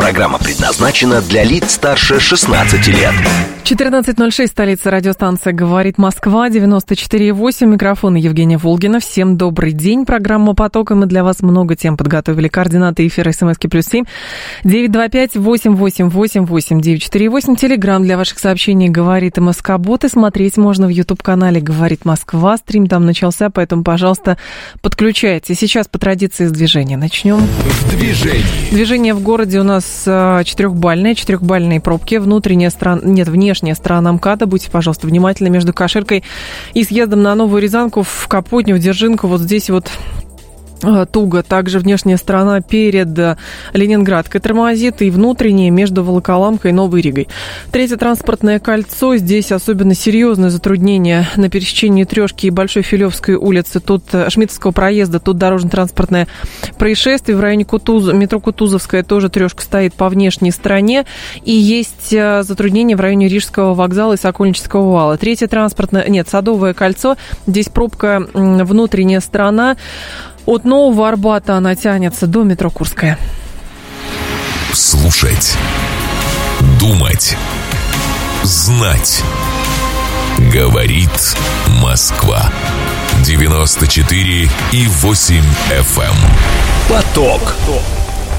Программа предназначена для лиц старше 16 лет. 14.06, столица радиостанция «Говорит Москва», 94.8, микрофон Евгения Волгина. Всем добрый день. Программа «Поток», и мы для вас много тем подготовили. Координаты эфира смски плюс семь, девять два пять восемь восемь восемь восемь девять четыре восемь. Телеграмм для ваших сообщений «Говорит МСК Бот», и смотреть можно в YouTube-канале «Говорит Москва». Стрим там начался, поэтому, пожалуйста, подключайте. Сейчас по традиции с движения начнем. В движении. Движение в городе у нас а, четырехбальное, четырехбальные пробки. Внутренняя сторона, нет, внешняя сторона МКАДа. Будьте, пожалуйста, внимательны между Каширкой и съездом на Новую Рязанку в Капотню, в Держинку. Вот здесь вот туго. Также внешняя сторона перед э, Ленинградкой тормозит и внутренняя между Волоколамкой и Новой Ригой. Третье транспортное кольцо. Здесь особенно серьезное затруднение на пересечении Трешки и Большой Филевской улицы. Тут э, Шмидтовского проезда, тут дорожно-транспортное происшествие. В районе Кутуз, метро Кутузовская тоже Трешка стоит по внешней стороне. И есть э, затруднение в районе Рижского вокзала и Сокольнического вала. Третье транспортное, нет, Садовое кольцо. Здесь пробка внутренняя сторона. От Нового Арбата она тянется до метро Курская. Слушать. Думать. Знать. Говорит Москва. 94 и 8 FM. Эм. Поток.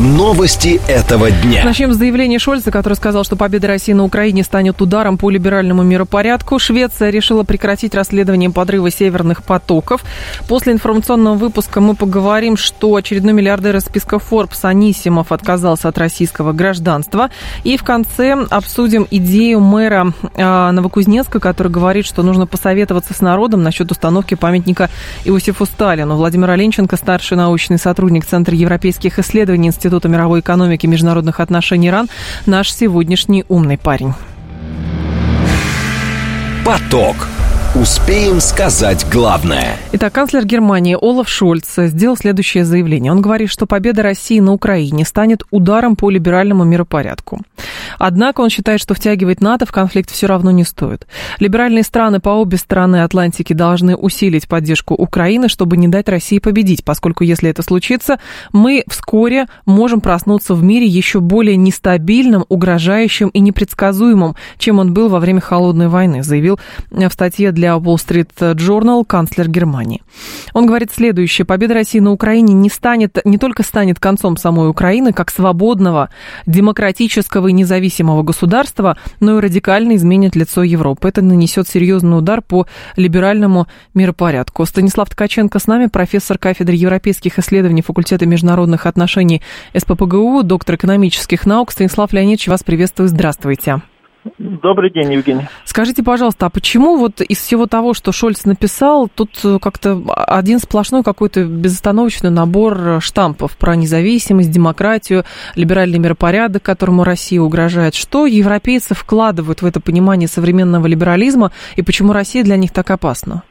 Новости этого дня. Начнем с заявления Шольца, который сказал, что победа России на Украине станет ударом по либеральному миропорядку. Швеция решила прекратить расследование подрыва северных потоков. После информационного выпуска мы поговорим, что очередной миллиардер из списка Forbes Анисимов отказался от российского гражданства. И в конце обсудим идею мэра э, Новокузнецка, который говорит, что нужно посоветоваться с народом насчет установки памятника Иосифу Сталину. Владимир Оленченко, старший научный сотрудник Центра европейских исследований Института Института мировой экономики и международных отношений РАН, наш сегодняшний умный парень. Поток. Успеем сказать главное. Итак, канцлер Германии Олаф Шольц сделал следующее заявление. Он говорит, что победа России на Украине станет ударом по либеральному миропорядку. Однако он считает, что втягивать НАТО в конфликт все равно не стоит. Либеральные страны по обе стороны Атлантики должны усилить поддержку Украины, чтобы не дать России победить, поскольку если это случится, мы вскоре можем проснуться в мире еще более нестабильным, угрожающим и непредсказуемым, чем он был во время Холодной войны, заявил в статье для для Wall Street Journal канцлер Германии. Он говорит следующее. Победа России на Украине не, станет, не только станет концом самой Украины, как свободного, демократического и независимого государства, но и радикально изменит лицо Европы. Это нанесет серьезный удар по либеральному миропорядку. Станислав Ткаченко с нами, профессор кафедры европейских исследований факультета международных отношений СППГУ, доктор экономических наук. Станислав Леонидович, вас приветствую. Здравствуйте. Добрый день, Евгений. Скажите, пожалуйста, а почему вот из всего того, что Шольц написал, тут э, как-то один сплошной какой-то безостановочный набор штампов про независимость, демократию, либеральный миропорядок, которому Россия угрожает? Что европейцы вкладывают в это понимание современного либерализма и почему Россия для них так опасна?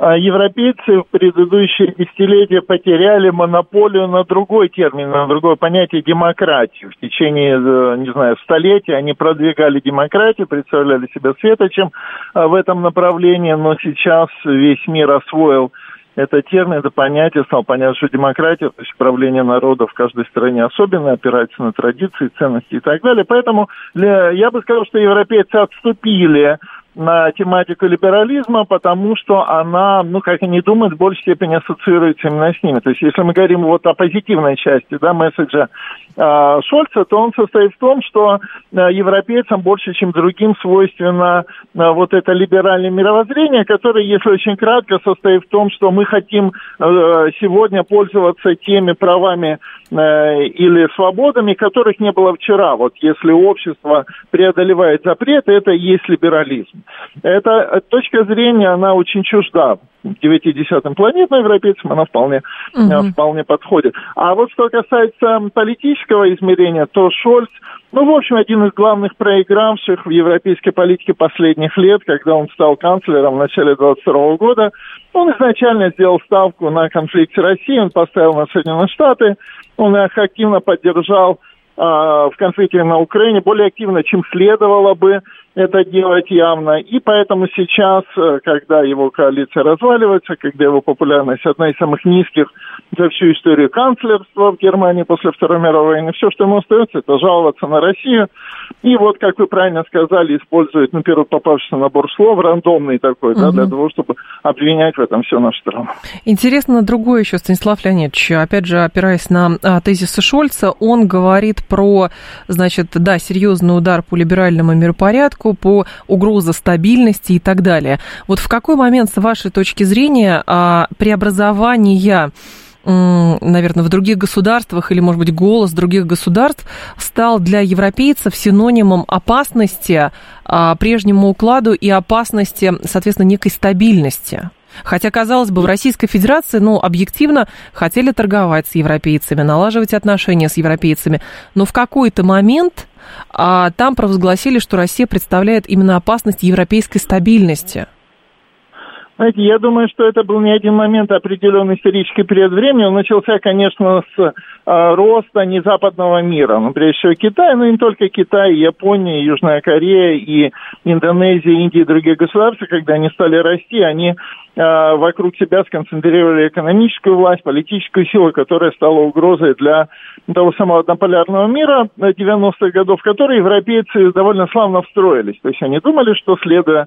А европейцы в предыдущие десятилетия потеряли монополию на другой термин, на другое понятие демократию. В течение, э, не знаю, столетий они продвигали демократию, представляли себя светочем а, в этом направлении, но сейчас весь мир освоил это термин, это понятие, стало понятно, что демократия, то есть управление народа в каждой стране особенно опирается на традиции, ценности и так далее. Поэтому я бы сказал, что европейцы отступили на тематику либерализма, потому что она, ну, как они думают, в большей степени ассоциируется именно с ними. То есть, если мы говорим вот о позитивной части, да, месседжа э, Шольца, то он состоит в том, что э, европейцам больше, чем другим, свойственно э, вот это либеральное мировоззрение, которое, если очень кратко, состоит в том, что мы хотим э, сегодня пользоваться теми правами э, или свободами, которых не было вчера. Вот если общество преодолевает запреты, это и есть либерализм. Эта точка зрения, она очень чужда девятидесятым планетным европейцам, она вполне, угу. вполне подходит. А вот что касается политического измерения, то Шольц, ну, в общем, один из главных проигравших в европейской политике последних лет, когда он стал канцлером в начале 22 года, он изначально сделал ставку на конфликт с Россией, он поставил на Соединенные Штаты, он их активно поддержал в конфликте на Украине более активно, чем следовало бы это делать явно. И поэтому сейчас, э, когда его коалиция разваливается, когда его популярность одна из самых низких за всю историю канцлерства в Германии после Второй мировой войны, все, что ему остается, это жаловаться на Россию. И вот, как вы правильно сказали, использует, ну, первый попавшийся набор слов, рандомный такой, угу. да, для того, чтобы обвинять в этом все нашу страну. Интересно другое еще, Станислав Леонидович, опять же, опираясь на а, тезисы Шольца, он говорит про, значит, да, серьезный удар по либеральному миропорядку, по угрозе стабильности и так далее. Вот в какой момент, с вашей точки зрения, а, преобразования наверное, в других государствах или, может быть, голос других государств стал для европейцев синонимом опасности а, прежнему укладу и опасности, соответственно, некой стабильности. Хотя, казалось бы, в Российской Федерации, ну, объективно хотели торговать с европейцами, налаживать отношения с европейцами, но в какой-то момент а, там провозгласили, что Россия представляет именно опасность европейской стабильности – знаете, я думаю, что это был не один момент, а определенный исторический период времени. Он начался, конечно, с э, роста незападного мира. Ну, прежде всего, Китай, но не только Китай, Япония, Южная Корея, и Индонезия, Индия и другие государства, когда они стали расти, они э, вокруг себя сконцентрировали экономическую власть, политическую силу, которая стала угрозой для того самого однополярного мира 90-х годов, в который европейцы довольно славно встроились. То есть они думали, что следуя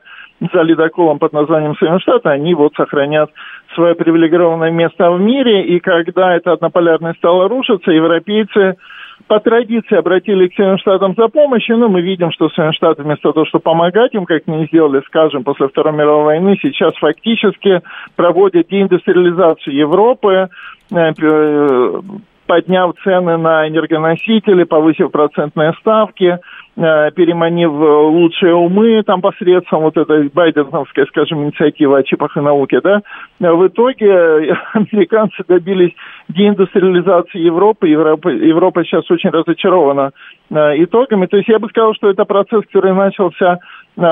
за ледоколом под названием Соединенные Штаты, они вот сохранят свое привилегированное место в мире, и когда эта однополярность стала рушиться, европейцы по традиции обратили к Соединенным Штатам за помощью, но мы видим, что Соединенные Штаты вместо того, чтобы помогать им, как они сделали, скажем, после Второй мировой войны, сейчас фактически проводят деиндустриализацию Европы, э, подняв цены на энергоносители, повысив процентные ставки – Э, переманив лучшие умы там посредством вот этой байденовской, скажем, инициативы о чипах и науке, да, в итоге американцы добились деиндустриализации Европы. Европа, Европа сейчас очень разочарована э, итогами. То есть я бы сказал, что это процесс, который начался э,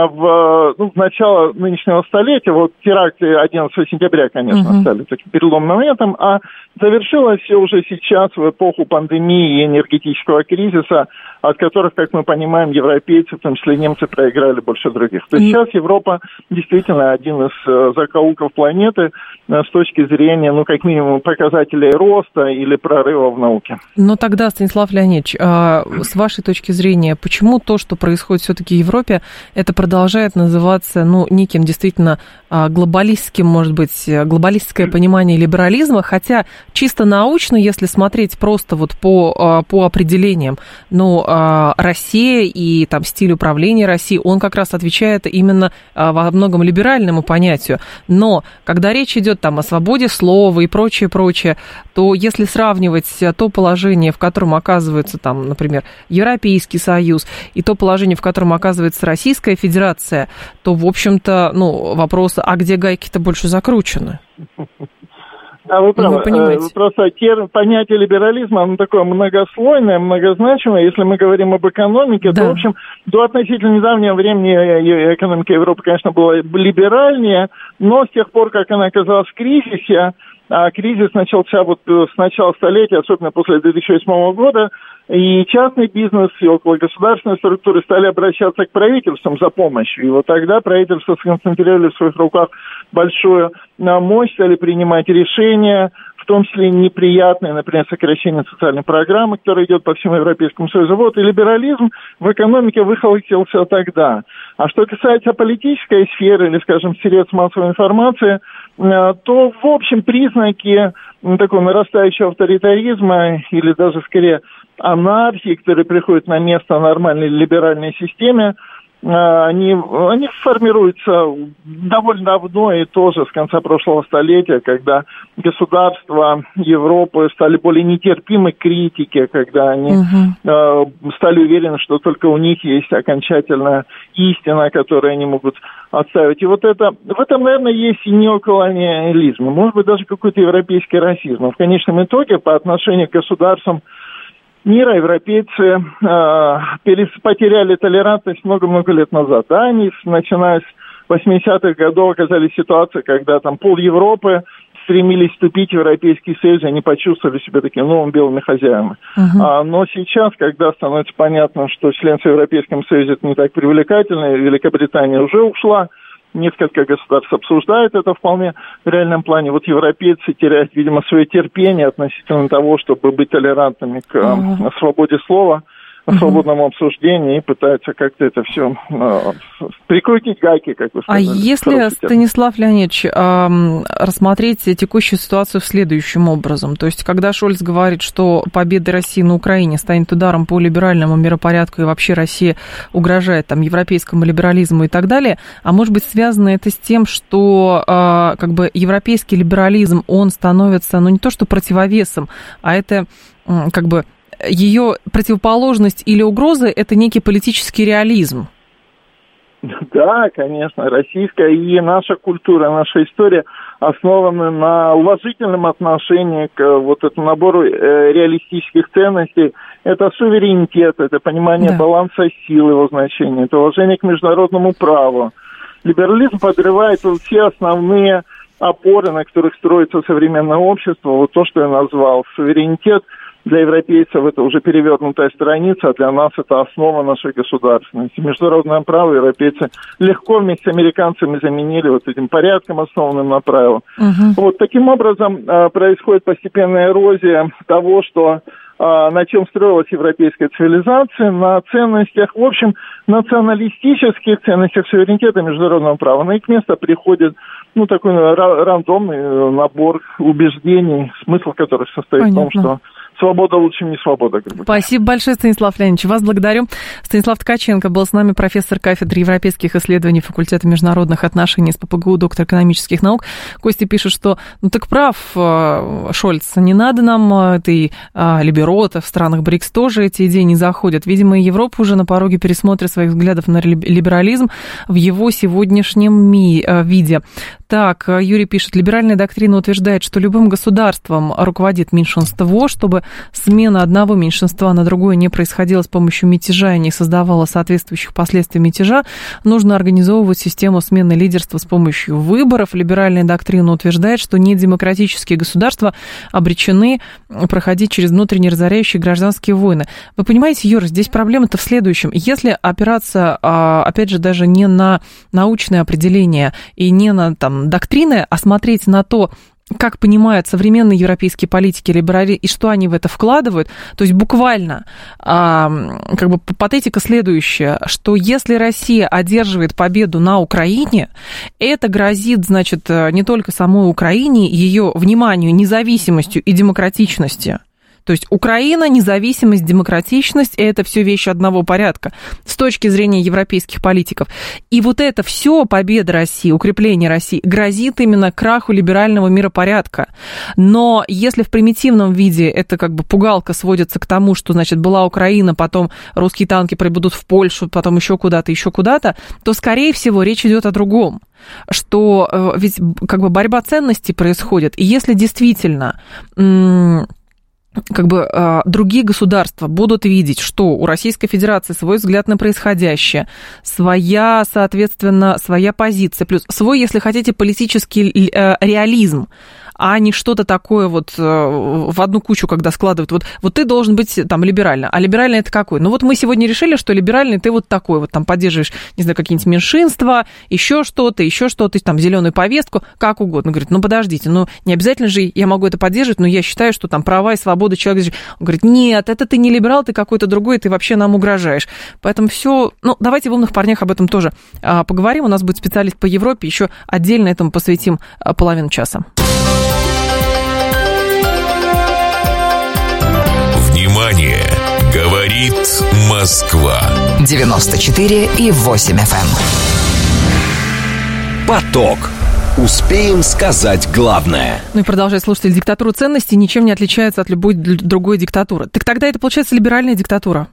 в, ну, в начало нынешнего столетия, вот теракты 11 сентября, конечно, uh-huh. стали таким переломным моментом, а завершилось все уже сейчас, в эпоху пандемии и энергетического кризиса, от которых, как мы понимаем, европейцы, в том числе немцы, проиграли больше других. То есть сейчас Европа действительно один из э, закоулков планеты э, с точки зрения, ну, как минимум, показателей роста или прорыва в науке. Но тогда, Станислав Леонидович, а, с вашей точки зрения, почему то, что происходит все-таки в Европе, это продолжает называться, ну, неким действительно а, глобалистским, может быть, глобалистское понимание либерализма, хотя чисто научно, если смотреть просто вот по, а, по определениям, ну, а, Россия и там стиль управления России, он как раз отвечает именно во многом либеральному понятию. Но когда речь идет там о свободе слова и прочее, прочее, то если сравнивать то положение, в котором оказывается там, например, Европейский Союз и то положение, в котором оказывается Российская Федерация, то, в общем-то, ну, вопрос, а где гайки-то больше закручены? А вы правы. Ну, вы э, Просто термин, понятие либерализма, оно такое многослойное, многозначимое. Если мы говорим об экономике, да. то, в общем, до относительно недавнего времени э, э, экономика Европы, конечно, была либеральнее, но с тех пор, как она оказалась в кризисе, а кризис начался вот с начала столетия, особенно после 2008 года, и частный бизнес, и около государственной структуры стали обращаться к правительствам за помощью. И вот тогда правительства сконцентрировали в своих руках большую мощь, стали принимать решения, том числе неприятные, например, сокращение социальной программы, которая идет по всему Европейскому Союзу. Вот и либерализм в экономике выхолостился тогда. А что касается политической сферы или, скажем, средств массовой информации, э, то, в общем, признаки такого нарастающего авторитаризма или даже, скорее, анархии, которые приходят на место нормальной либеральной системе, они, они формируются довольно давно и тоже с конца прошлого столетия, когда государства Европы стали более нетерпимы к критике, когда они uh стали уверены, что только у них есть окончательная истина, которую они могут отставить. И вот это, в этом, наверное, есть и неоколониализм, может быть, даже какой-то европейский расизм. Но в конечном итоге по отношению к государствам мира европейцы э, потеряли толерантность много-много лет назад. Да, они, начиная с 80-х годов, оказались в ситуации, когда там пол Европы стремились вступить в Европейский Союз, они почувствовали себя такими новыми белыми хозяевами. Uh-huh. А, но сейчас, когда становится понятно, что членство в Европейском Союзе это не так привлекательно, Великобритания уже ушла, несколько государств обсуждают это вполне в реальном плане. Вот европейцы теряют, видимо, свое терпение относительно того, чтобы быть толерантными к uh-huh. свободе слова на свободном обсуждении и пытаются как-то это все э, прикрутить гайки, как вы а сказали. А если, Станислав Леонидович, рассмотреть текущую ситуацию следующим образом, то есть когда Шольц говорит, что победа России на Украине станет ударом по либеральному миропорядку и вообще Россия угрожает там европейскому либерализму и так далее, а может быть связано это с тем, что э, как бы европейский либерализм, он становится, ну не то что противовесом, а это как бы ее противоположность или угроза – это некий политический реализм. Да, конечно, российская и наша культура, наша история основаны на уважительном отношении к вот этому набору э, реалистических ценностей. Это суверенитет, это понимание да. баланса сил, его значения, это уважение к международному праву. Либерализм подрывает все основные опоры, на которых строится современное общество. Вот то, что я назвал, суверенитет – для европейцев это уже перевернутая страница, а для нас это основа нашей государственности. Международное право европейцы легко вместе с американцами заменили вот этим порядком, основанным на правилах. Угу. Вот таким образом а, происходит постепенная эрозия того, что а, на чем строилась европейская цивилизация, на ценностях, в общем, националистических ценностях суверенитета международного права. На их место приходит ну, такой рандомный э, набор убеждений, смысл которых состоит Понятно. в том, что свобода лучше не свобода. Спасибо большое, Станислав Леонидович. Вас благодарю. Станислав Ткаченко был с нами, профессор кафедры европейских исследований факультета международных отношений с ППГУ, доктор экономических наук. Костя пишет, что, ну так прав, э, Шольц, не надо нам э, этой а, либерота в странах БРИКС тоже эти идеи не заходят. Видимо, и Европа уже на пороге пересмотра своих взглядов на либерализм в его сегодняшнем ми- э, виде. Так, Юрий пишет, либеральная доктрина утверждает, что любым государством руководит меньшинство, чтобы смена одного меньшинства на другое не происходила с помощью мятежа и не создавала соответствующих последствий мятежа, нужно организовывать систему смены лидерства с помощью выборов. Либеральная доктрина утверждает, что недемократические государства обречены проходить через внутренне разоряющие гражданские войны. Вы понимаете, Юра, здесь проблема-то в следующем. Если опираться, а, опять же, даже не на научное определение и не на там, доктрины, а смотреть на то, как понимают современные европейские политики, либерали, и что они в это вкладывают. То есть буквально а, как бы патетика следующая, что если Россия одерживает победу на Украине, это грозит, значит, не только самой Украине, ее вниманию, независимостью и демократичностью, то есть Украина, независимость, демократичность – это все вещи одного порядка с точки зрения европейских политиков. И вот это все, победа России, укрепление России, грозит именно краху либерального миропорядка. Но если в примитивном виде это как бы пугалка сводится к тому, что, значит, была Украина, потом русские танки прибудут в Польшу, потом еще куда-то, еще куда-то, то, скорее всего, речь идет о другом что э, ведь как бы борьба ценностей происходит. И если действительно как бы э, другие государства будут видеть, что у Российской Федерации свой взгляд на происходящее, своя, соответственно, своя позиция, плюс свой, если хотите, политический э, реализм, а не что-то такое вот э, в одну кучу, когда складывают. Вот, вот ты должен быть там либерально. А либеральный это какой? Ну вот мы сегодня решили, что либеральный ты вот такой. Вот там поддерживаешь, не знаю, какие-нибудь меньшинства, еще что-то, еще что-то, там зеленую повестку, как угодно. Говорит, ну подождите, ну не обязательно же я могу это поддерживать, но я считаю, что там права и свободы человека. Он говорит, нет, это ты не либерал, ты какой-то другой, ты вообще нам угрожаешь. Поэтому все, ну давайте в умных парнях об этом тоже а, поговорим. У нас будет специалист по Европе, еще отдельно этому посвятим а, половину часа. Внимание! Говорит Москва. 94 и 8 FM. Эм. Поток. Успеем сказать главное. Ну и продолжая слушатель, диктатура ценностей ничем не отличается от любой другой диктатуры. Так тогда это получается либеральная диктатура.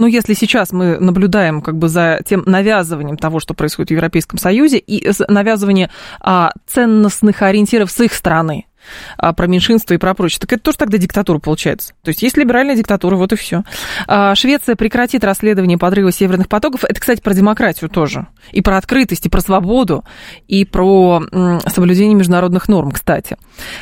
Ну, если сейчас мы наблюдаем как бы за тем навязыванием того, что происходит в Европейском Союзе, и навязывание а, ценностных ориентиров с их стороны, про меньшинство и про прочее. Так это тоже тогда диктатура получается. То есть есть либеральная диктатура, вот и все. А, Швеция прекратит расследование подрыва северных потоков. Это, кстати, про демократию тоже. И про открытость, и про свободу, и про соблюдение международных норм, кстати.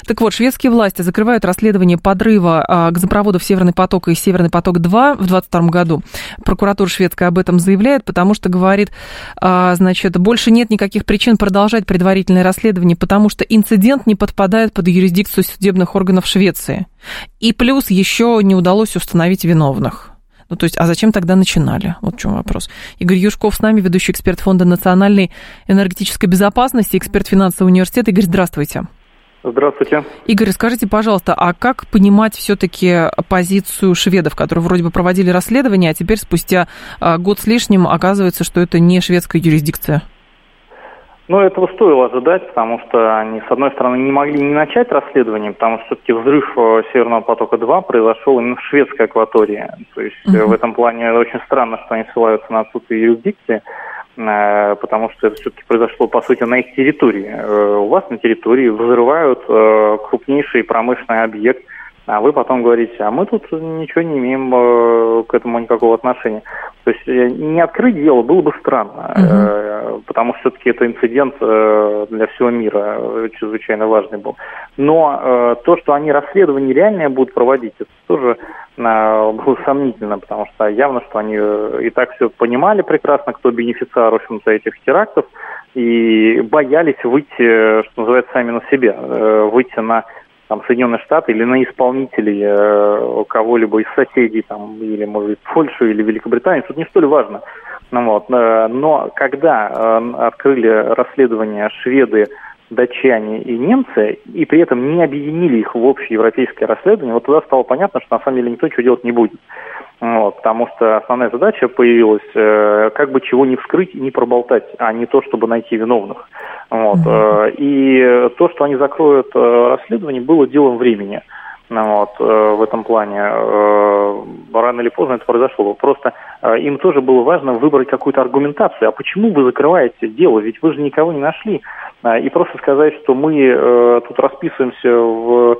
Так вот, шведские власти закрывают расследование подрыва а, газопроводов Северный поток и Северный поток-2 в 2022 году. Прокуратура шведская об этом заявляет, потому что говорит, значит, больше нет никаких причин продолжать предварительное расследование, потому что инцидент не подпадает под юрисдикцию судебных органов Швеции. И плюс еще не удалось установить виновных. Ну, то есть, а зачем тогда начинали? Вот в чем вопрос. Игорь Юшков с нами, ведущий эксперт Фонда национальной энергетической безопасности, эксперт финансового университета. Игорь, здравствуйте. Здравствуйте. Игорь, скажите, пожалуйста, а как понимать все-таки позицию шведов, которые вроде бы проводили расследование, а теперь спустя а, год с лишним оказывается, что это не шведская юрисдикция? Ну, этого стоило ожидать, потому что они, с одной стороны, не могли не начать расследование, потому что все-таки взрыв э, Северного потока-2 произошел именно в шведской акватории. То есть uh-huh. в этом плане очень странно, что они ссылаются на отсутствие юрисдикции, э, потому что это все-таки произошло, по сути, на их территории. У вас на территории взрывают крупнейший промышленный объект, а вы потом говорите, а мы тут ничего не имеем э, к этому никакого отношения. То есть э, не открыть дело было бы странно, угу. потому что все-таки это инцидент для всего мира чрезвычайно важный был. Но то, что они расследование реальное будут проводить, это тоже было сомнительно, потому что явно, что они и так все понимали прекрасно, кто бенефициар, в общем-то, этих терактов, и боялись выйти, что называется, сами на себя, выйти на там, Соединенные Штаты или на исполнителей э, кого-либо из соседей, там, или, может быть, Польшу или Великобританию, тут не столь важно. Ну, вот, э, но когда э, открыли расследование шведы, датчане и немцы, и при этом не объединили их в общее европейское расследование, вот тогда стало понятно, что на самом деле никто ничего делать не будет. Вот, потому что основная задача появилась, э, как бы чего не вскрыть и не проболтать, а не то, чтобы найти виновных. Вот, э, и то, что они закроют э, расследование, было делом времени. Вот, э, в этом плане э, рано или поздно это произошло. Просто э, им тоже было важно выбрать какую-то аргументацию. А почему вы закрываете дело? Ведь вы же никого не нашли. И просто сказать, что мы тут расписываемся в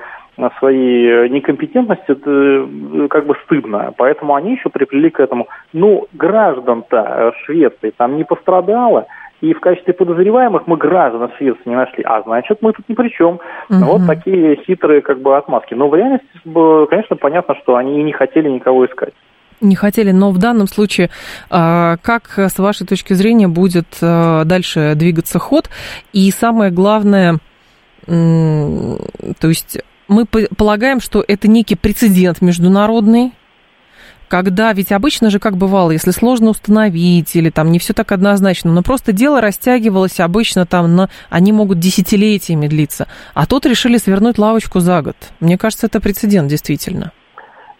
своей некомпетентности, это э, как бы стыдно. Поэтому они еще приплели к этому. Ну, граждан-то Швеции там не пострадало, и в качестве подозреваемых мы граждан Швеции не нашли, а значит, мы тут ни при чем. Угу. Вот такие хитрые как бы отмазки. Но в реальности, конечно, понятно, что они не хотели никого искать. Не хотели, но в данном случае, а, как с вашей точки зрения будет дальше двигаться ход? И самое главное, то есть мы полагаем, что это некий прецедент международный, когда ведь обычно же как бывало, если сложно установить или там не все так однозначно, но просто дело растягивалось обычно там, на, они могут десятилетиями длиться, а тут решили свернуть лавочку за год. Мне кажется, это прецедент действительно.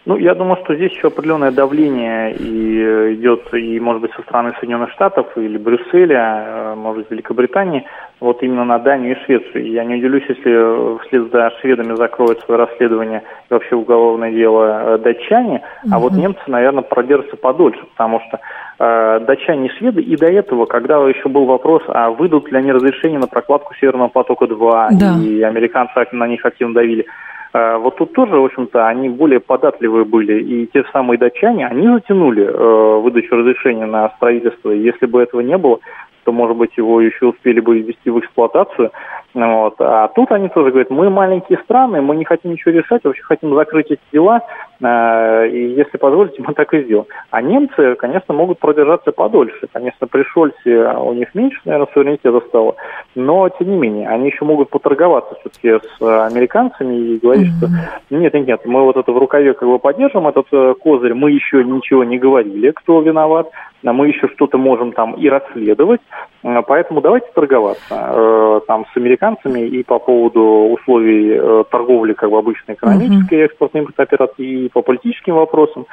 Ну, я думаю, что здесь еще определенное давление и э, идет, и, может быть, со стороны Соединенных Штатов или Брюсселя, э, может быть, Великобритании, вот именно на Данию и Швецию. Я не удивлюсь, если вслед за шведами закроют свое расследование и вообще уголовное дело э, датчане, а вот немцы, наверное, продержатся подольше, потому что э, датчане и шведы, и до этого, когда еще был вопрос, а выдадут ли они разрешение на прокладку Северного потока-2, да. и американцы на них активно давили, Э, вот тут тоже, в общем-то, они более податливые были, и те самые датчане, они затянули э, выдачу разрешения на строительство. Если бы этого не было, то, может быть, его еще успели бы ввести в эксплуатацию. Вот. А тут они тоже говорят, мы маленькие страны, мы не хотим ничего решать, вообще хотим закрыть эти дела, э, и если позволите, мы так и сделаем. А немцы, конечно, могут продержаться подольше. Конечно, при Шольце у них меньше, наверное, суверенитета стало, но, тем не менее, они еще могут поторговаться все-таки с американцами и говорить, mm-hmm. что нет, нет, нет, мы вот это в рукаве как бы поддержим, этот э, козырь, мы еще ничего не говорили, кто виноват, а мы еще что-то можем там и расследовать, э, поэтому давайте торговаться там с американцами американцами и по поводу условий э, торговли, как бы обычной экономической, uh-huh. экспортной операции, и по политическим вопросам.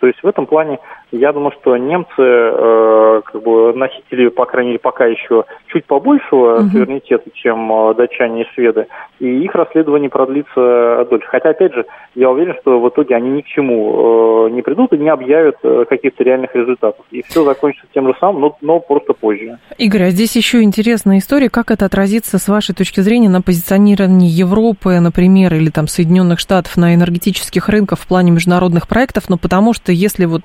То есть в этом плане я думаю, что немцы э, как бы носители, по крайней мере, пока еще чуть побольшего угу. суверенитета, чем э, датчане и шведы, и их расследование продлится дольше. Хотя, опять же, я уверен, что в итоге они ни к чему не придут и не объявят каких-то реальных результатов. И все закончится тем же самым, но, но просто позже. Игорь, а здесь еще интересная история, как это отразится с вашей точки зрения на позиционировании Европы, например, или там Соединенных Штатов на энергетических рынках в плане международных проектов, но потому что если вот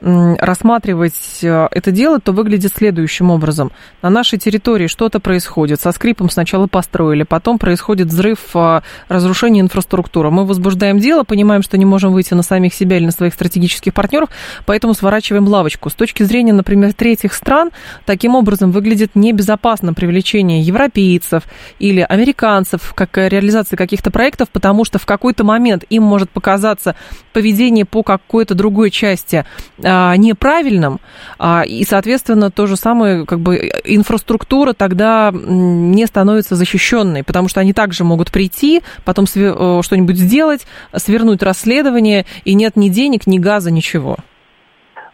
рассматривать э, это дело, то выглядит следующим образом. На нашей территории что-то происходит. Со скрипом сначала построили, потом происходит взрыв, э, разрушение инфраструктуры. Мы возбуждаем дело, понимаем, что не можем выйти на самих себя или на своих стратегических партнеров, поэтому сворачиваем лавочку. С точки зрения, например, третьих стран, таким образом выглядит небезопасно привлечение европейцев или американцев как реализации каких-то проектов, потому что в какой-то момент им может показаться поведение по какой-то другой части а, неправильным, а, и, соответственно, то же самое, как бы инфраструктура тогда не становится защищенной, потому что они также могут прийти, потом э, что-нибудь сделать, свернуть расследование, и нет ни денег, ни газа, ничего.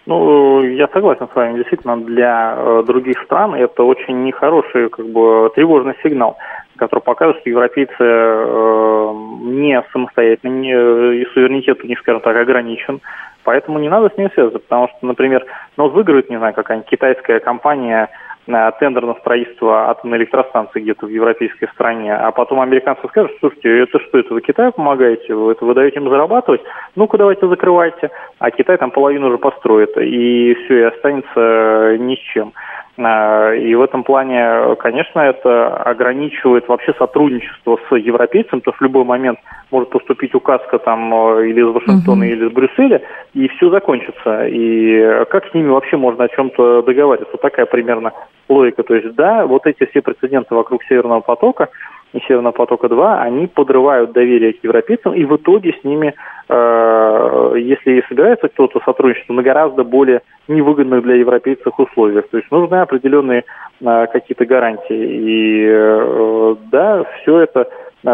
Ну, я согласен с вами. Действительно, для э, других стран это очень нехороший, как бы, тревожный сигнал, который показывает, что европейцы э, не самостоятельны, не, и суверенитет у них, скажем так, ограничен. Поэтому не надо с ними связываться, потому что, например, ну выиграет, не знаю, какая-нибудь китайская компания на тендер на строительство атомной электростанции где-то в европейской стране, а потом американцы скажут, слушайте, это что, это вы Китаю помогаете, вы это вы даете им зарабатывать, ну-ка давайте закрывайте, а Китай там половину уже построит, и все, и останется ни с чем. И в этом плане, конечно, это ограничивает вообще сотрудничество с европейцем, то в любой момент может поступить указка там э, или из Вашингтона, uh-huh. или из Брюсселя, и все закончится. И как с ними вообще можно о чем-то договариваться? Такая примерно логика. То есть, да, вот эти все прецеденты вокруг Северного потока и Северного потока-2, они подрывают доверие к европейцам, и в итоге с ними, э, если и собирается кто-то сотрудничать, на гораздо более невыгодных для европейцев условиях. То есть нужны определенные э, какие-то гарантии. И э, да, все это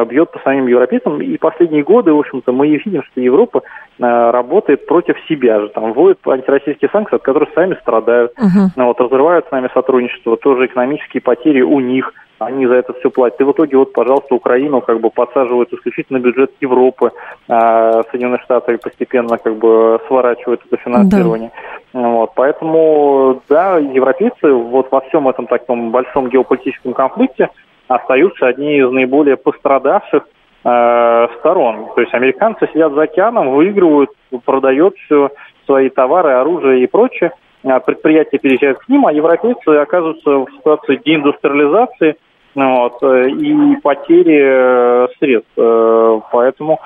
бьет по самим европейцам. И последние годы, в общем-то, мы видим, что Европа э, работает против себя же. Там вводит антироссийские санкции, от которых сами страдают. Uh-huh. Вот, разрывают с нами сотрудничество. Тоже экономические потери у них они за это все платят. И в итоге вот, пожалуйста, Украину как бы подсаживают исключительно бюджет Европы, а Соединенные Штаты постепенно как бы сворачивают это финансирование. Да. Вот, поэтому, да, европейцы вот во всем этом таком большом геополитическом конфликте остаются одни из наиболее пострадавших э, сторон. То есть американцы сидят за океаном, выигрывают, продают все свои товары, оружие и прочее. А предприятия переезжают к ним, а европейцы оказываются в ситуации деиндустриализации, вот, э, и потери э, средств. Э, поэтому,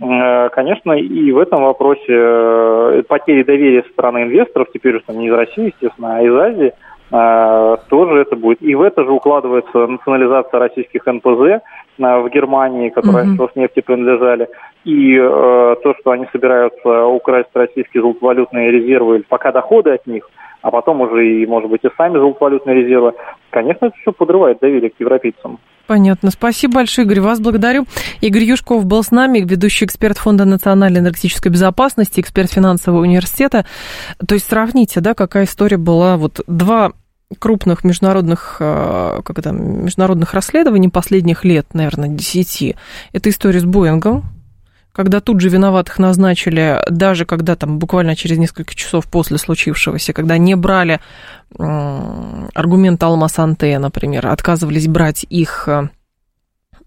конечно, и в этом вопросе потери доверия со стороны инвесторов, теперь уже не из России, естественно, а из Азии, тоже это будет. И в это же укладывается национализация российских НПЗ в Германии, которые mm-hmm. с нефти принадлежали, и э, то, что они собираются украсть российские золотовалютные резервы, или пока доходы от них – а потом уже и, может быть, и сами золотовалютные резервы, конечно, это все подрывает доверие к европейцам. Понятно. Спасибо большое, Игорь. Вас благодарю. Игорь Юшков был с нами, ведущий эксперт Фонда национальной энергетической безопасности, эксперт финансового университета. То есть сравните, да, какая история была. Вот два крупных международных, э, как это, международных расследований последних лет, наверное, десяти. Это история с Боингом, когда тут же виноватых назначили, даже когда там буквально через несколько часов после случившегося, когда не брали аргумент Алма Санте, например, отказывались брать их э,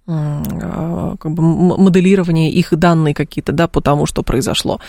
э, как бы моделирование их данные какие-то, да, по тому, что произошло.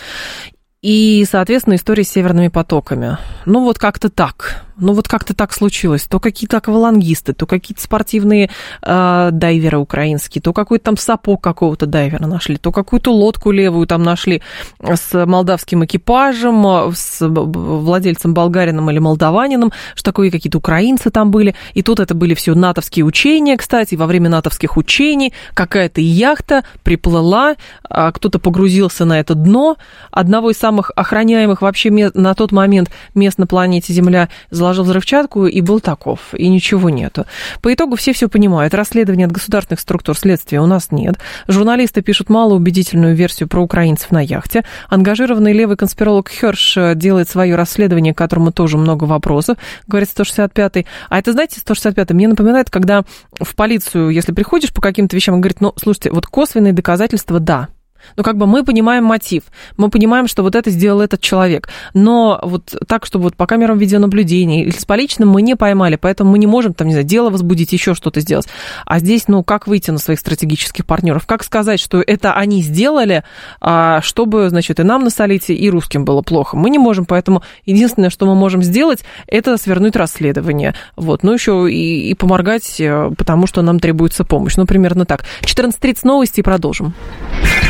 И, соответственно, история с северными потоками. Ну, вот как-то так ну вот как-то так случилось. То какие-то аквалангисты, то какие-то спортивные э, дайверы украинские, то какой-то там сапог какого-то дайвера нашли, то какую-то лодку левую там нашли с молдавским экипажем, с владельцем болгарином или молдаванином, что такое какие-то украинцы там были. И тут это были все натовские учения, кстати, во время натовских учений какая-то яхта приплыла, а кто-то погрузился на это дно одного из самых охраняемых вообще на тот момент мест на планете Земля, подложил взрывчатку и был таков, и ничего нету. По итогу все все понимают. Расследования от государственных структур следствия у нас нет. Журналисты пишут малоубедительную версию про украинцев на яхте. Ангажированный левый конспиролог Херш делает свое расследование, к которому тоже много вопросов, говорит 165-й. А это, знаете, 165-й мне напоминает, когда в полицию, если приходишь по каким-то вещам, он говорит, ну, слушайте, вот косвенные доказательства, да, ну, как бы мы понимаем мотив, мы понимаем, что вот это сделал этот человек, но вот так, чтобы вот по камерам видеонаблюдения или с поличным мы не поймали, поэтому мы не можем, там, не знаю, дело возбудить, еще что-то сделать. А здесь, ну, как выйти на своих стратегических партнеров? Как сказать, что это они сделали, а, чтобы, значит, и нам насолить, и русским было плохо? Мы не можем, поэтому единственное, что мы можем сделать, это свернуть расследование. Вот, ну, еще и, и поморгать, э, потому что нам требуется помощь. Ну, примерно так. 14.30 новости и продолжим.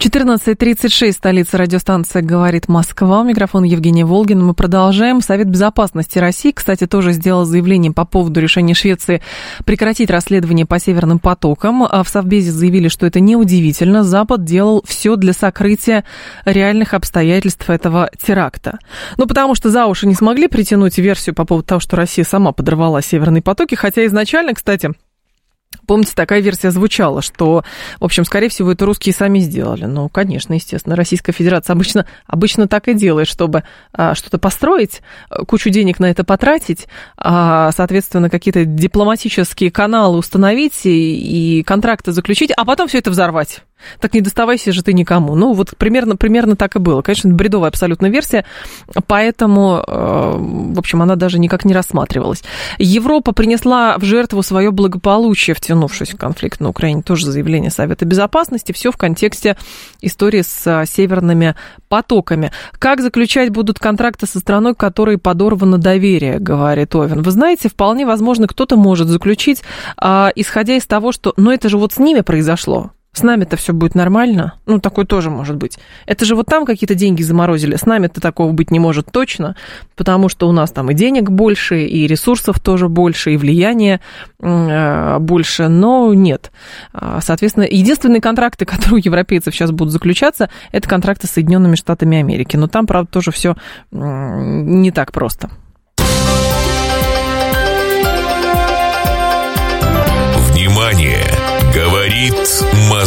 14.36, столица радиостанция «Говорит Москва». У микрофона Евгения Волгина. Мы продолжаем. Совет безопасности России, кстати, тоже сделал заявление по поводу решения Швеции прекратить расследование по северным потокам. А в Совбезе заявили, что это неудивительно. Запад делал все для сокрытия реальных обстоятельств этого теракта. Ну, потому что за уши не смогли притянуть версию по поводу того, что Россия сама подорвала северные потоки. Хотя изначально, кстати, Помните, такая версия звучала, что, в общем, скорее всего, это русские сами сделали. Ну, конечно, естественно, Российская Федерация обычно, обычно так и делает, чтобы а, что-то построить, кучу денег на это потратить, а, соответственно, какие-то дипломатические каналы установить и, и контракты заключить, а потом все это взорвать. Так не доставайся же ты никому. Ну, вот примерно, примерно так и было. Конечно, бредовая абсолютно версия, поэтому, э, в общем, она даже никак не рассматривалась. Европа принесла в жертву свое благополучие, втянувшись в конфликт на Украине. Тоже заявление Совета Безопасности. Все в контексте истории с э, северными потоками. Как заключать будут контракты со страной, которой подорвано доверие, говорит Овен. Вы знаете, вполне возможно, кто-то может заключить, а, исходя из того, что, ну, это же вот с ними произошло. С нами-то все будет нормально. Ну, такое тоже может быть. Это же вот там какие-то деньги заморозили. С нами-то такого быть не может точно, потому что у нас там и денег больше, и ресурсов тоже больше, и влияния э, больше. Но нет. А, соответственно, единственные контракты, которые у европейцев сейчас будут заключаться, это контракты с Соединенными Штатами Америки. Но там, правда, тоже все не так просто.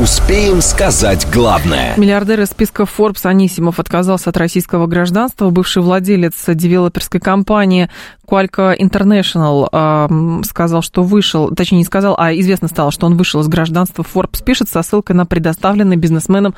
Успеем сказать главное. Миллиардер из списка Forbes Анисимов отказался от российского гражданства. Бывший владелец девелоперской компании Qualcomm International э, сказал, что вышел, точнее не сказал, а известно стало, что он вышел из гражданства. Forbes пишет со ссылкой на предоставленные бизнесменам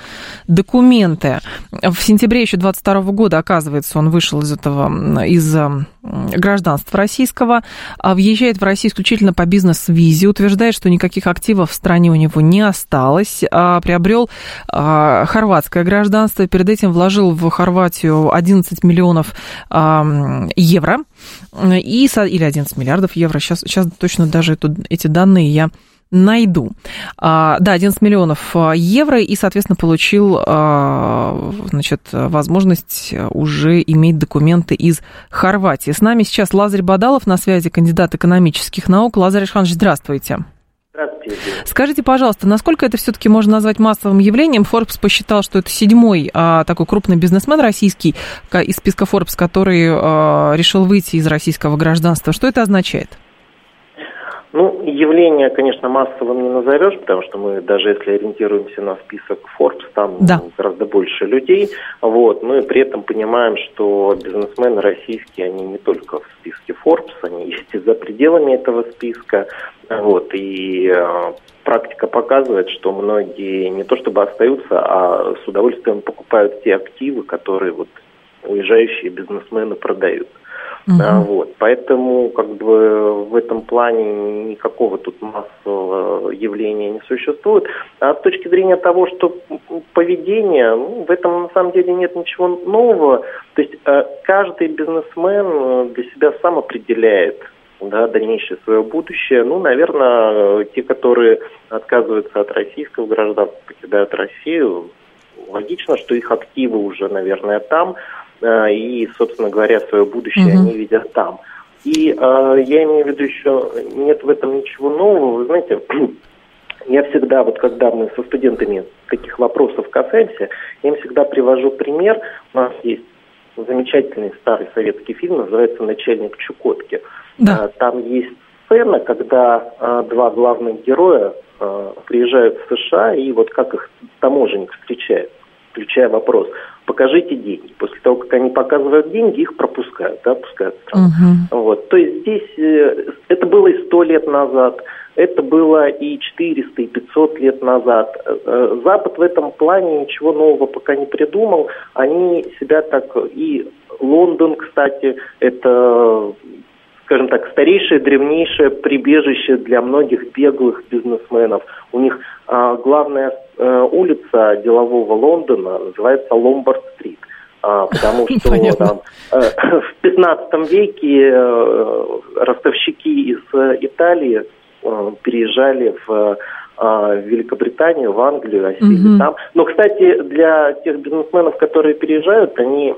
документы. В сентябре еще 22 года, оказывается, он вышел из этого, из гражданства российского, а въезжает в Россию исключительно по бизнес-визе, утверждает, что никаких активов в стране у него не осталось, а приобрел а, хорватское гражданство, перед этим вложил в Хорватию 11 миллионов евро, и, или 11 миллиардов евро, сейчас, сейчас точно даже эту, эти данные я найду. А, да, 11 миллионов а, евро и, соответственно, получил а, значит, возможность уже иметь документы из Хорватии. С нами сейчас Лазарь Бадалов на связи, кандидат экономических наук. Лазарь Ишханович, здравствуйте. Скажите, пожалуйста, насколько это все-таки можно назвать массовым явлением? Forbes посчитал, что это седьмой а, такой крупный бизнесмен российский из списка Forbes, который а, решил выйти из российского гражданства. Что это означает? Ну, явление, конечно, массовым не назовешь, потому что мы даже если ориентируемся на список Forbes, там да. гораздо больше людей. Вот, мы при этом понимаем, что бизнесмены российские, они не только в списке Forbes, они есть и за пределами этого списка. Вот, и э, практика показывает, что многие не то чтобы остаются, а с удовольствием покупают те активы, которые вот уезжающие бизнесмены продают. Угу. Вот. Поэтому как бы в этом плане никакого тут массового явления не существует. А с точки зрения того, что поведение, ну, в этом на самом деле нет ничего нового. То есть э, каждый бизнесмен э, для себя сам определяет да, дальнейшее свое будущее. Ну, наверное, те, которые отказываются от российского гражданства, покидают Россию, логично, что их активы уже, наверное, там, и, собственно говоря, свое будущее mm-hmm. они видят там. И э, я имею в виду еще, нет в этом ничего нового. Вы знаете, я всегда, вот когда мы со студентами таких вопросов касаемся, я им всегда привожу пример. У нас есть замечательный старый советский фильм, называется «Начальник Чукотки». Да. Э, там есть сцена, когда э, два главных героя э, приезжают в США, и вот как их таможенник встречает, включая вопрос, покажите деньги. После того, как они показывают деньги, их пропускают, да, пускают страну. Угу. Вот. То есть здесь э, это было и сто лет назад, это было и 400, и 500 лет назад. Э, Запад в этом плане ничего нового пока не придумал. Они себя так и Лондон, кстати, это скажем так, старейшее, древнейшее прибежище для многих беглых бизнесменов. У них а, главная а, улица делового Лондона называется Ломбард-стрит. А, потому что там, э, в 15 веке э, ростовщики из Италии э, переезжали в в Великобританию, в Англию, осели угу. там. Но, кстати, для тех бизнесменов, которые переезжают, они э,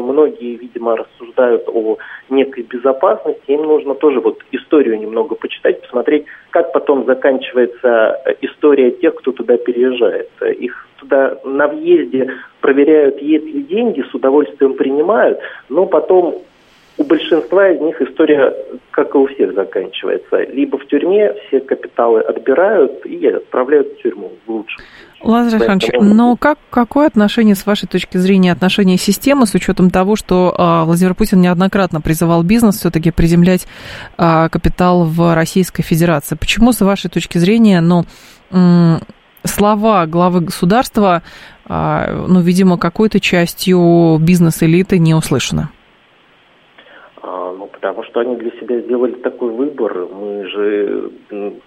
многие, видимо, рассуждают о некой безопасности. Им нужно тоже вот историю немного почитать, посмотреть, как потом заканчивается э, история тех, кто туда переезжает. Их туда на въезде проверяют, есть ли деньги, с удовольствием принимают, но потом у большинства из них история, как и у всех, заканчивается. Либо в тюрьме все капиталы отбирают и отправляют в тюрьму в лучшем Лазарь Александрович, но как, какое отношение, с вашей точки зрения, отношение системы с учетом того, что э, Владимир Путин неоднократно призывал бизнес все-таки приземлять э, капитал в Российской Федерации? Почему, с вашей точки зрения, ну, слова главы государства, э, ну, видимо, какой-то частью бизнес-элиты не услышаны? Потому что они для себя сделали такой выбор. Мы же,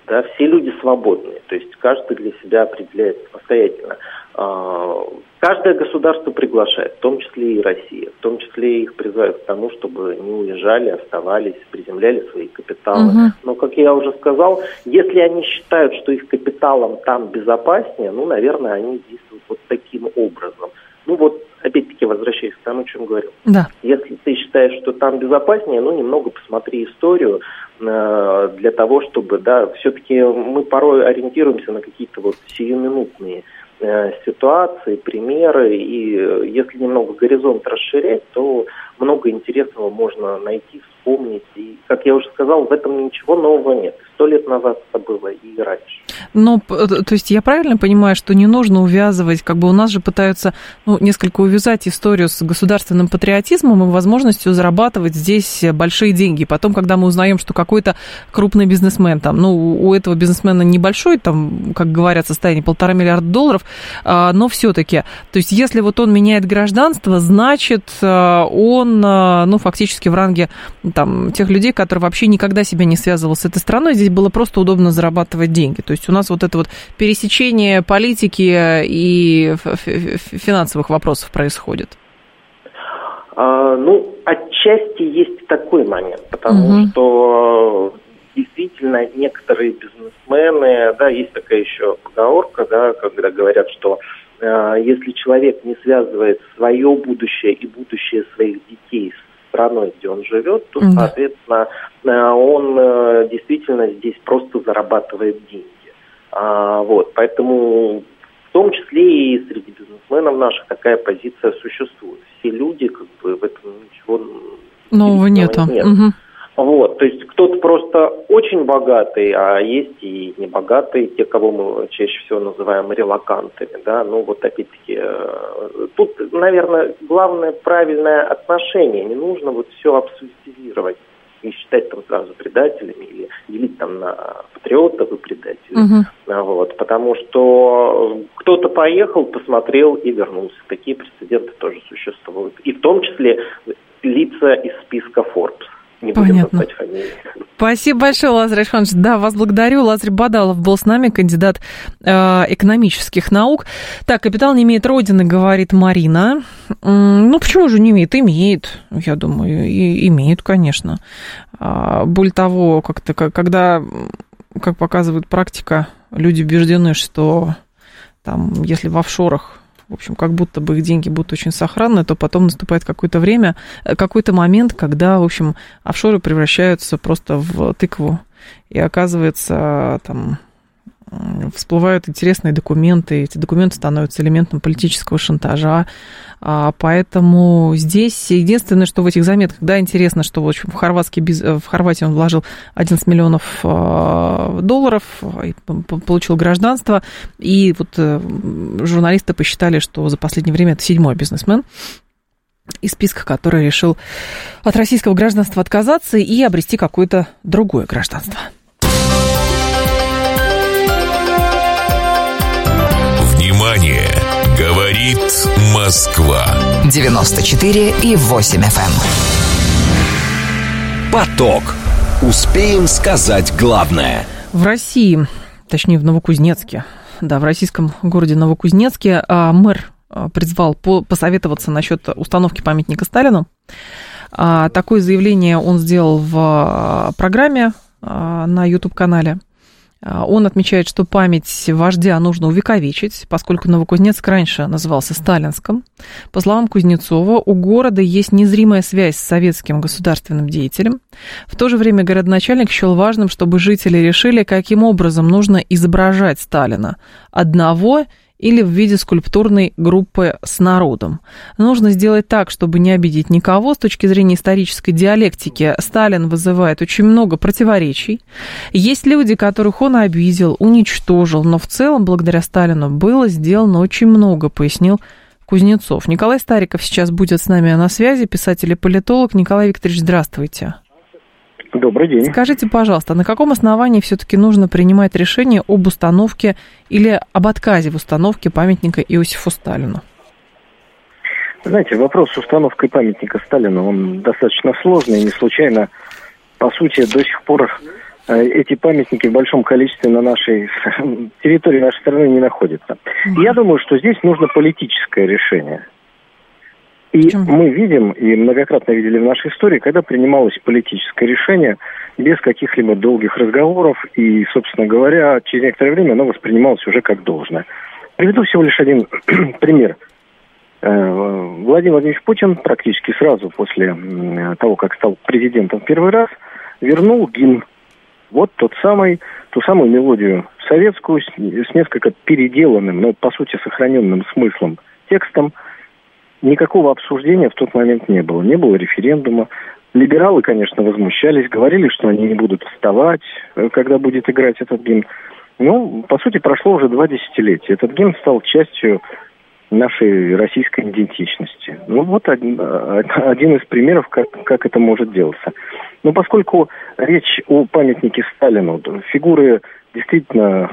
да, все люди свободные, то есть каждый для себя определяет самостоятельно. А, каждое государство приглашает, в том числе и Россия, в том числе их призывают к тому, чтобы не уезжали, оставались, приземляли свои капиталы. Угу. Но, как я уже сказал, если они считают, что их капиталом там безопаснее, ну, наверное, они действуют вот таким образом. Ну вот опять-таки возвращаясь к тому, о чем говорил. Да. Если ты считаешь, что там безопаснее, ну немного посмотри историю э, для того, чтобы, да, все-таки мы порой ориентируемся на какие-то вот сиюминутные э, ситуации, примеры, и э, если немного горизонт расширять, то много интересного можно найти, вспомнить. И, как я уже сказал, в этом ничего нового нет. Сто лет назад это было и раньше. Ну, то есть я правильно понимаю, что не нужно увязывать, как бы у нас же пытаются ну, несколько увязать историю с государственным патриотизмом и возможностью зарабатывать здесь большие деньги. Потом, когда мы узнаем, что какой-то крупный бизнесмен, там, ну, у этого бизнесмена небольшой, там, как говорят, состояние полтора миллиарда долларов, а, но все-таки, то есть если вот он меняет гражданство, значит, а, он, а, ну, фактически в ранге там, тех людей, которые вообще никогда себя не связывал с этой страной, здесь было просто удобно зарабатывать деньги. То есть у нас вот это вот пересечение политики и финансовых вопросов происходит. А, ну, отчасти есть такой момент, потому угу. что действительно некоторые бизнесмены, да, есть такая еще поговорка, да, когда говорят, что э, если человек не связывает свое будущее и будущее своих детей страной, где он живет, то, соответственно, э, он э, действительно здесь просто зарабатывает деньги. А, вот, поэтому в том числе и среди бизнесменов наших такая позиция существует. Все люди, как бы, в этом ничего нового нету. Нет. Угу. Вот, то есть кто-то просто очень богатый, а есть и небогатые, те, кого мы чаще всего называем релакантами, да, ну вот опять-таки, э, тут, наверное, главное правильное отношение, не нужно вот все абсолютизировать и считать там сразу предателями или делить там на патриотов и предателей. Угу. Вот, потому что кто-то поехал, посмотрел и вернулся. Такие прецеденты тоже существуют. И в том числе лица из списка Forbes не Понятно. будем фамилии. Спасибо большое, Лазарь Александрович. Да, вас благодарю. Лазарь Бадалов был с нами, кандидат э, экономических наук. Так, капитал не имеет родины, говорит Марина. Ну, почему же не имеет? Имеет, я думаю, и имеет, конечно. А, более того, как-то, когда, как показывает практика, люди убеждены, что там, если в офшорах в общем, как будто бы их деньги будут очень сохранны, то потом наступает какое-то время, э, какой-то момент, когда, в общем, офшоры превращаются просто в тыкву. И оказывается, там, всплывают интересные документы, эти документы становятся элементом политического шантажа, а, поэтому здесь единственное, что в этих заметках, да, интересно, что в, общем, в, хорватский, в Хорватии он вложил 11 миллионов а, долларов, получил гражданство, и вот э, журналисты посчитали, что за последнее время это седьмой бизнесмен, из списка, который решил от российского гражданства отказаться и обрести какое-то другое гражданство. Говорит Москва. 94 и 8 FM. Эм. Поток. Успеем сказать главное. В России, точнее в Новокузнецке, да, в российском городе Новокузнецке а, мэр а, призвал посоветоваться насчет установки памятника Сталину. А, такое заявление он сделал в программе на YouTube-канале. А, он отмечает, что память вождя нужно увековечить, поскольку Новокузнецк раньше назывался Сталинском. По словам Кузнецова, у города есть незримая связь с советским государственным деятелем. В то же время городоначальник счел важным, чтобы жители решили, каким образом нужно изображать Сталина. Одного или в виде скульптурной группы с народом. Нужно сделать так, чтобы не обидеть никого. С точки зрения исторической диалектики Сталин вызывает очень много противоречий. Есть люди, которых он обидел, уничтожил, но в целом благодаря Сталину было сделано очень много, пояснил Кузнецов. Николай Стариков сейчас будет с нами на связи, писатель и политолог. Николай Викторович, здравствуйте. Добрый день. Скажите, пожалуйста, на каком основании все-таки нужно принимать решение об установке или об отказе в установке памятника Иосифу Сталину? Знаете, вопрос с установкой памятника Сталину, он достаточно сложный, не случайно, по сути, до сих пор э, эти памятники в большом количестве на нашей территории нашей страны не находятся. Mm-hmm. Я думаю, что здесь нужно политическое решение. И мы видим, и многократно видели в нашей истории, когда принималось политическое решение без каких-либо долгих разговоров, и, собственно говоря, через некоторое время оно воспринималось уже как должное. Приведу всего лишь один пример. Э, Владимир Владимирович Путин практически сразу после того, как стал президентом первый раз, вернул гимн. Вот тот самый, ту самую мелодию советскую с, с несколько переделанным, но по сути сохраненным смыслом текстом – никакого обсуждения в тот момент не было. Не было референдума. Либералы, конечно, возмущались, говорили, что они не будут вставать, э, когда будет играть этот гимн. Ну, по сути, прошло уже два десятилетия. Этот гимн стал частью нашей российской идентичности. Ну, вот один, э, один из примеров, как, как это может делаться. Но поскольку речь о памятнике Сталину, фигуры действительно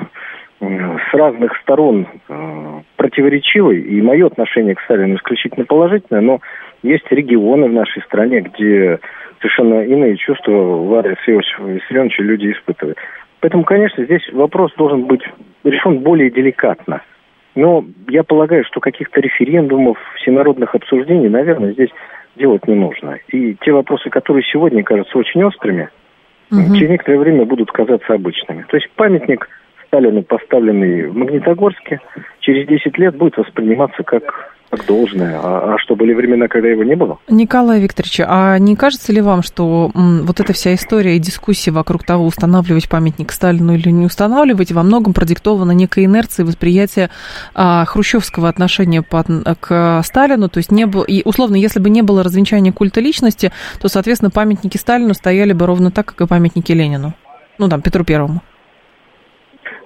с разных сторон э, противоречивый, и мое отношение к Сталину исключительно положительное, но есть регионы в нашей стране, где совершенно иные чувства адрес Иосифа Виссарионовича люди испытывают. Поэтому, конечно, здесь вопрос должен быть решен более деликатно. Но я полагаю, что каких-то референдумов, всенародных обсуждений, наверное, здесь делать не нужно. И те вопросы, которые сегодня кажутся очень острыми, угу. через некоторое время будут казаться обычными. То есть памятник – Сталину, поставленный в Магнитогорске, через 10 лет будет восприниматься как, как должное. А, а что, были времена, когда его не было? Николай Викторович, а не кажется ли вам, что м, вот эта вся история и дискуссия вокруг того, устанавливать памятник Сталину или не устанавливать, во многом продиктована некой инерцией восприятия а, хрущевского отношения по, к Сталину? То есть, не было, и, условно, если бы не было развенчания культа личности, то, соответственно, памятники Сталину стояли бы ровно так, как и памятники Ленину. Ну, там, Петру Первому.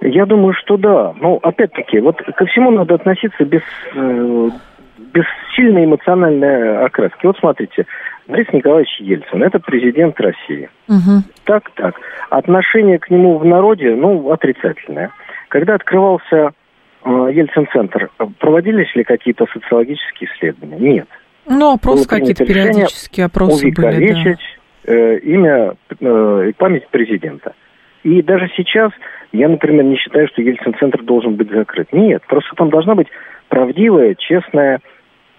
Я думаю, что да. Но опять-таки, вот ко всему надо относиться без, э, без сильной эмоциональной окраски. Вот смотрите, Борис Николаевич Ельцин, это президент России. Угу. Так, так. Отношение к нему в народе, ну, отрицательное. Когда открывался э, Ельцин-центр, проводились ли какие-то социологические исследования? Нет. Ну, опросы какие-то периодические опросы были, да. э, имя э, и память президента. И даже сейчас я, например, не считаю, что Ельцин-центр должен быть закрыт. Нет, просто там должна быть правдивая, честная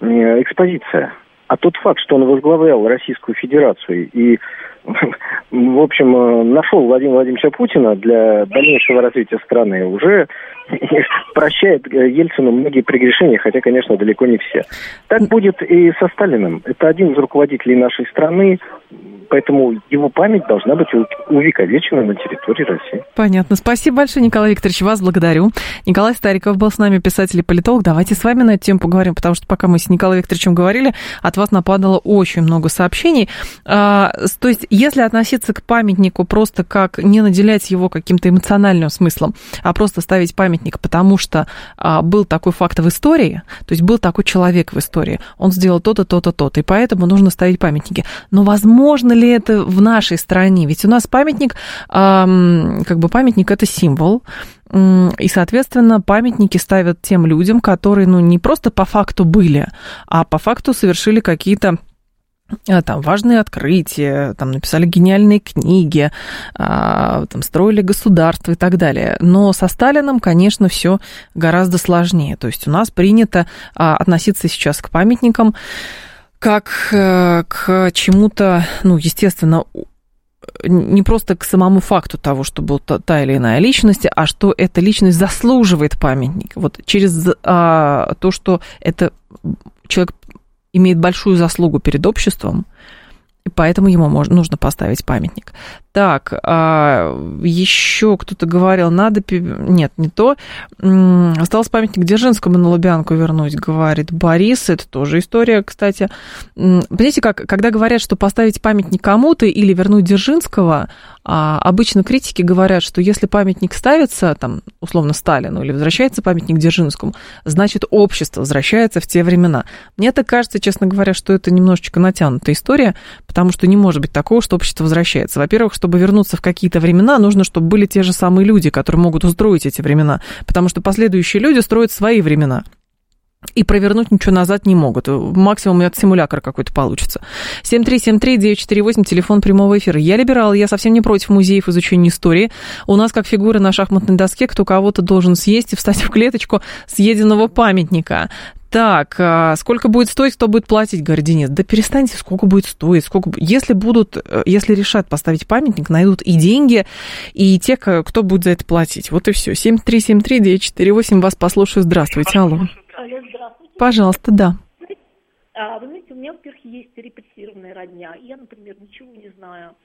экспозиция. А тот факт, что он возглавлял Российскую Федерацию и в общем, э, нашел Владимира Владимировича Путина для дальнейшего развития страны, уже прощает э, Ельцину многие прегрешения, хотя, конечно, далеко не все. Так будет и со Сталиным. Это один из руководителей нашей страны, поэтому его память должна быть увековечена на территории России. Понятно. Спасибо большое, Николай Викторович, вас благодарю. Николай Стариков был с нами, писатель и политолог. Давайте с вами на эту тему поговорим, потому что пока мы с Николаем Викторовичем говорили, от вас нападало очень много сообщений. А, то есть, если относиться к памятнику просто как не наделять его каким-то эмоциональным смыслом, а просто ставить памятник, потому что а, был такой факт в истории, то есть был такой человек в истории, он сделал то-то, то-то, то-то, и поэтому нужно ставить памятники. Но возможно ли это в нашей стране? Ведь у нас памятник, как бы памятник это символ, и, соответственно, памятники ставят тем людям, которые, ну, не просто по факту были, а по факту совершили какие-то там важные открытия, там написали гениальные книги, а, там строили государство и так далее. Но со Сталином, конечно, все гораздо сложнее. То есть у нас принято а, относиться сейчас к памятникам как э, к чему-то, ну, естественно, не просто к самому факту того, что была та, та или иная личность, а что эта личность заслуживает памятник. Вот через а, то, что это человек имеет большую заслугу перед обществом, и поэтому ему можно, нужно поставить памятник. Так, а, еще кто-то говорил, надо... Нет, не то. Осталось памятник Дзержинскому на Лубянку вернуть, говорит Борис. Это тоже история, кстати. Понимаете, как, когда говорят, что поставить памятник кому-то или вернуть Дзержинского, а обычно критики говорят, что если памятник ставится, там, условно, Сталину, или возвращается памятник Дзержинскому, значит, общество возвращается в те времена. Мне так кажется, честно говоря, что это немножечко натянутая история, потому что не может быть такого, что общество возвращается. Во-первых, чтобы вернуться в какие-то времена, нужно, чтобы были те же самые люди, которые могут устроить эти времена, потому что последующие люди строят свои времена и провернуть ничего назад не могут. Максимум от симулятора какой-то получится. 7373948, телефон прямого эфира. Я либерал, я совсем не против музеев изучения истории. У нас, как фигуры на шахматной доске, кто кого-то должен съесть и встать в клеточку съеденного памятника. Так, а сколько будет стоить, кто будет платить, Денис. Да перестаньте, сколько будет стоить, сколько... Если будут, э, если решат поставить памятник, найдут и деньги, и те, кто будет за это платить. Вот и все. 7373948, вас послушаю. Здравствуйте, алло. Алло, здравствуйте. Пожалуйста, да. А, вы знаете, у меня, во-первых, есть репрессированная родня. Я, например, ничего не знаю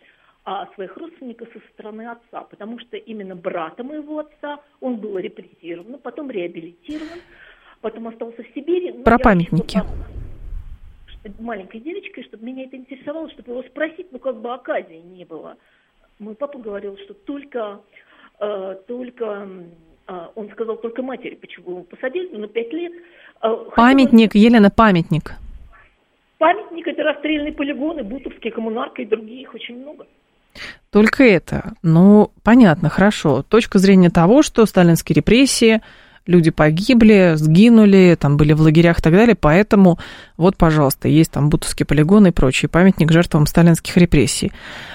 о своих родственниках со стороны отца, потому что именно брата моего отца, он был репрессирован, потом реабилитирован, потом остался в Сибири. Ну, Про памятники. маленькой девочкой, чтобы меня это интересовало, чтобы его спросить, ну как бы оказии не было. Мой папа говорил, что только, э, только он сказал только матери, почему его посадили, на пять лет. А, памятник, Хотела... Елена, памятник. Памятник – это расстрельные полигоны, Бутовские, Коммунарка и другие, их очень много. Только это. Ну, понятно, хорошо. Точка зрения того, что сталинские репрессии – люди погибли, сгинули, там были в лагерях и так далее, поэтому вот, пожалуйста, есть там Бутовский полигон и прочий памятник жертвам сталинских репрессий.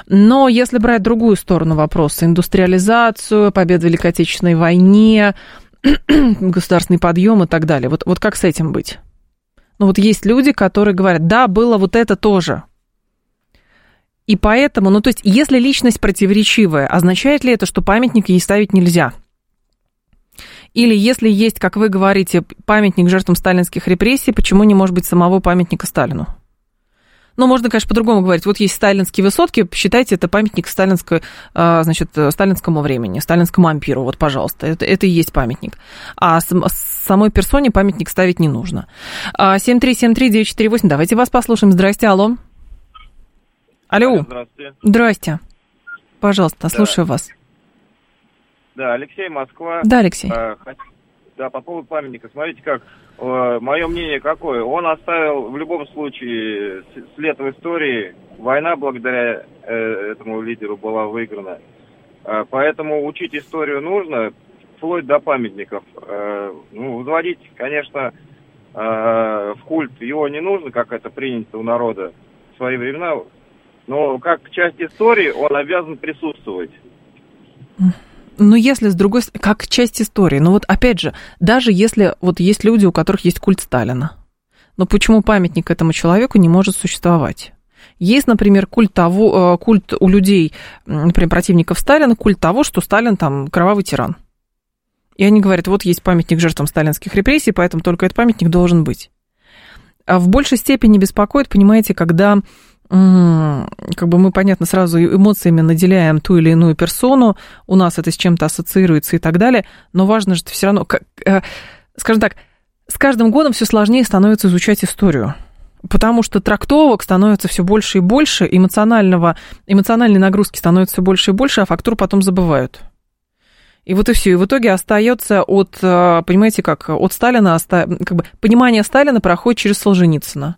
Но если брать другую сторону вопроса, индустриализацию, победу в Великой Отечественной войне, государственный подъем и так далее, вот, вот как с этим быть? Ну вот есть люди, которые говорят, да, было вот это тоже, и поэтому, ну то есть, если личность противоречивая, означает ли это, что памятник ей ставить нельзя? Или если есть, как вы говорите, памятник жертвам сталинских репрессий, почему не может быть самого памятника Сталину? Ну, можно, конечно, по-другому говорить. Вот есть сталинские высотки, считайте, это памятник сталинской, а, значит, сталинскому времени, сталинскому ампиру, вот, пожалуйста, это, это и есть памятник. А самой персоне памятник ставить не нужно. 7373948, а, давайте вас послушаем. Здрасте, алло. Алло. Здравствуйте. Здрасте. Пожалуйста, да. слушаю вас. Да, Алексей, Москва. Да, Алексей. А, да, по поводу памятника. Смотрите, как э, мое мнение какое. Он оставил в любом случае след в истории. Война благодаря э, этому лидеру была выиграна. Э, поэтому учить историю нужно, вплоть до памятников. Э, ну, вводить, конечно, э, в культ его не нужно, как это принято у народа в свои времена. Но как часть истории он обязан присутствовать. Но если с другой стороны, как часть истории, ну вот опять же, даже если вот есть люди, у которых есть культ Сталина, но почему памятник этому человеку не может существовать? Есть, например, культ, того, э, культ у людей, например, противников Сталина, культ того, что Сталин там кровавый тиран. И они говорят, вот есть памятник жертвам сталинских репрессий, поэтому только этот памятник должен быть. А в большей степени беспокоит, понимаете, когда как бы мы, понятно, сразу эмоциями наделяем ту или иную персону, у нас это с чем-то ассоциируется и так далее, но важно же все равно, как, э, скажем так, с каждым годом все сложнее становится изучать историю потому что трактовок становится все больше и больше, эмоционального, эмоциональной нагрузки становится все больше и больше, а фактуру потом забывают. И вот и все. И в итоге остается от, э, понимаете, как от Сталина, как бы понимание Сталина проходит через Солженицына.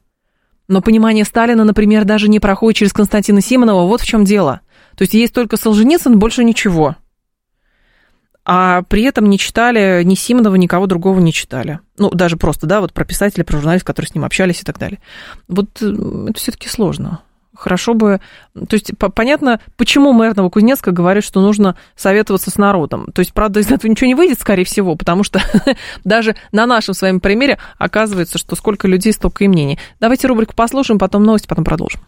Но понимание Сталина, например, даже не проходит через Константина Симонова. Вот в чем дело. То есть есть только Солженицын, больше ничего а при этом не читали ни Симонова, никого другого не читали. Ну, даже просто, да, вот про писателя, про журналистов, которые с ним общались и так далее. Вот э, это все-таки сложно. Хорошо бы... То есть, понятно, почему мэр Новокузнецка говорит, что нужно советоваться с народом. То есть, правда, из этого ничего не выйдет, скорее всего, потому что даже на нашем с вами примере оказывается, что сколько людей, столько и мнений. Давайте рубрику послушаем, потом новости, потом продолжим.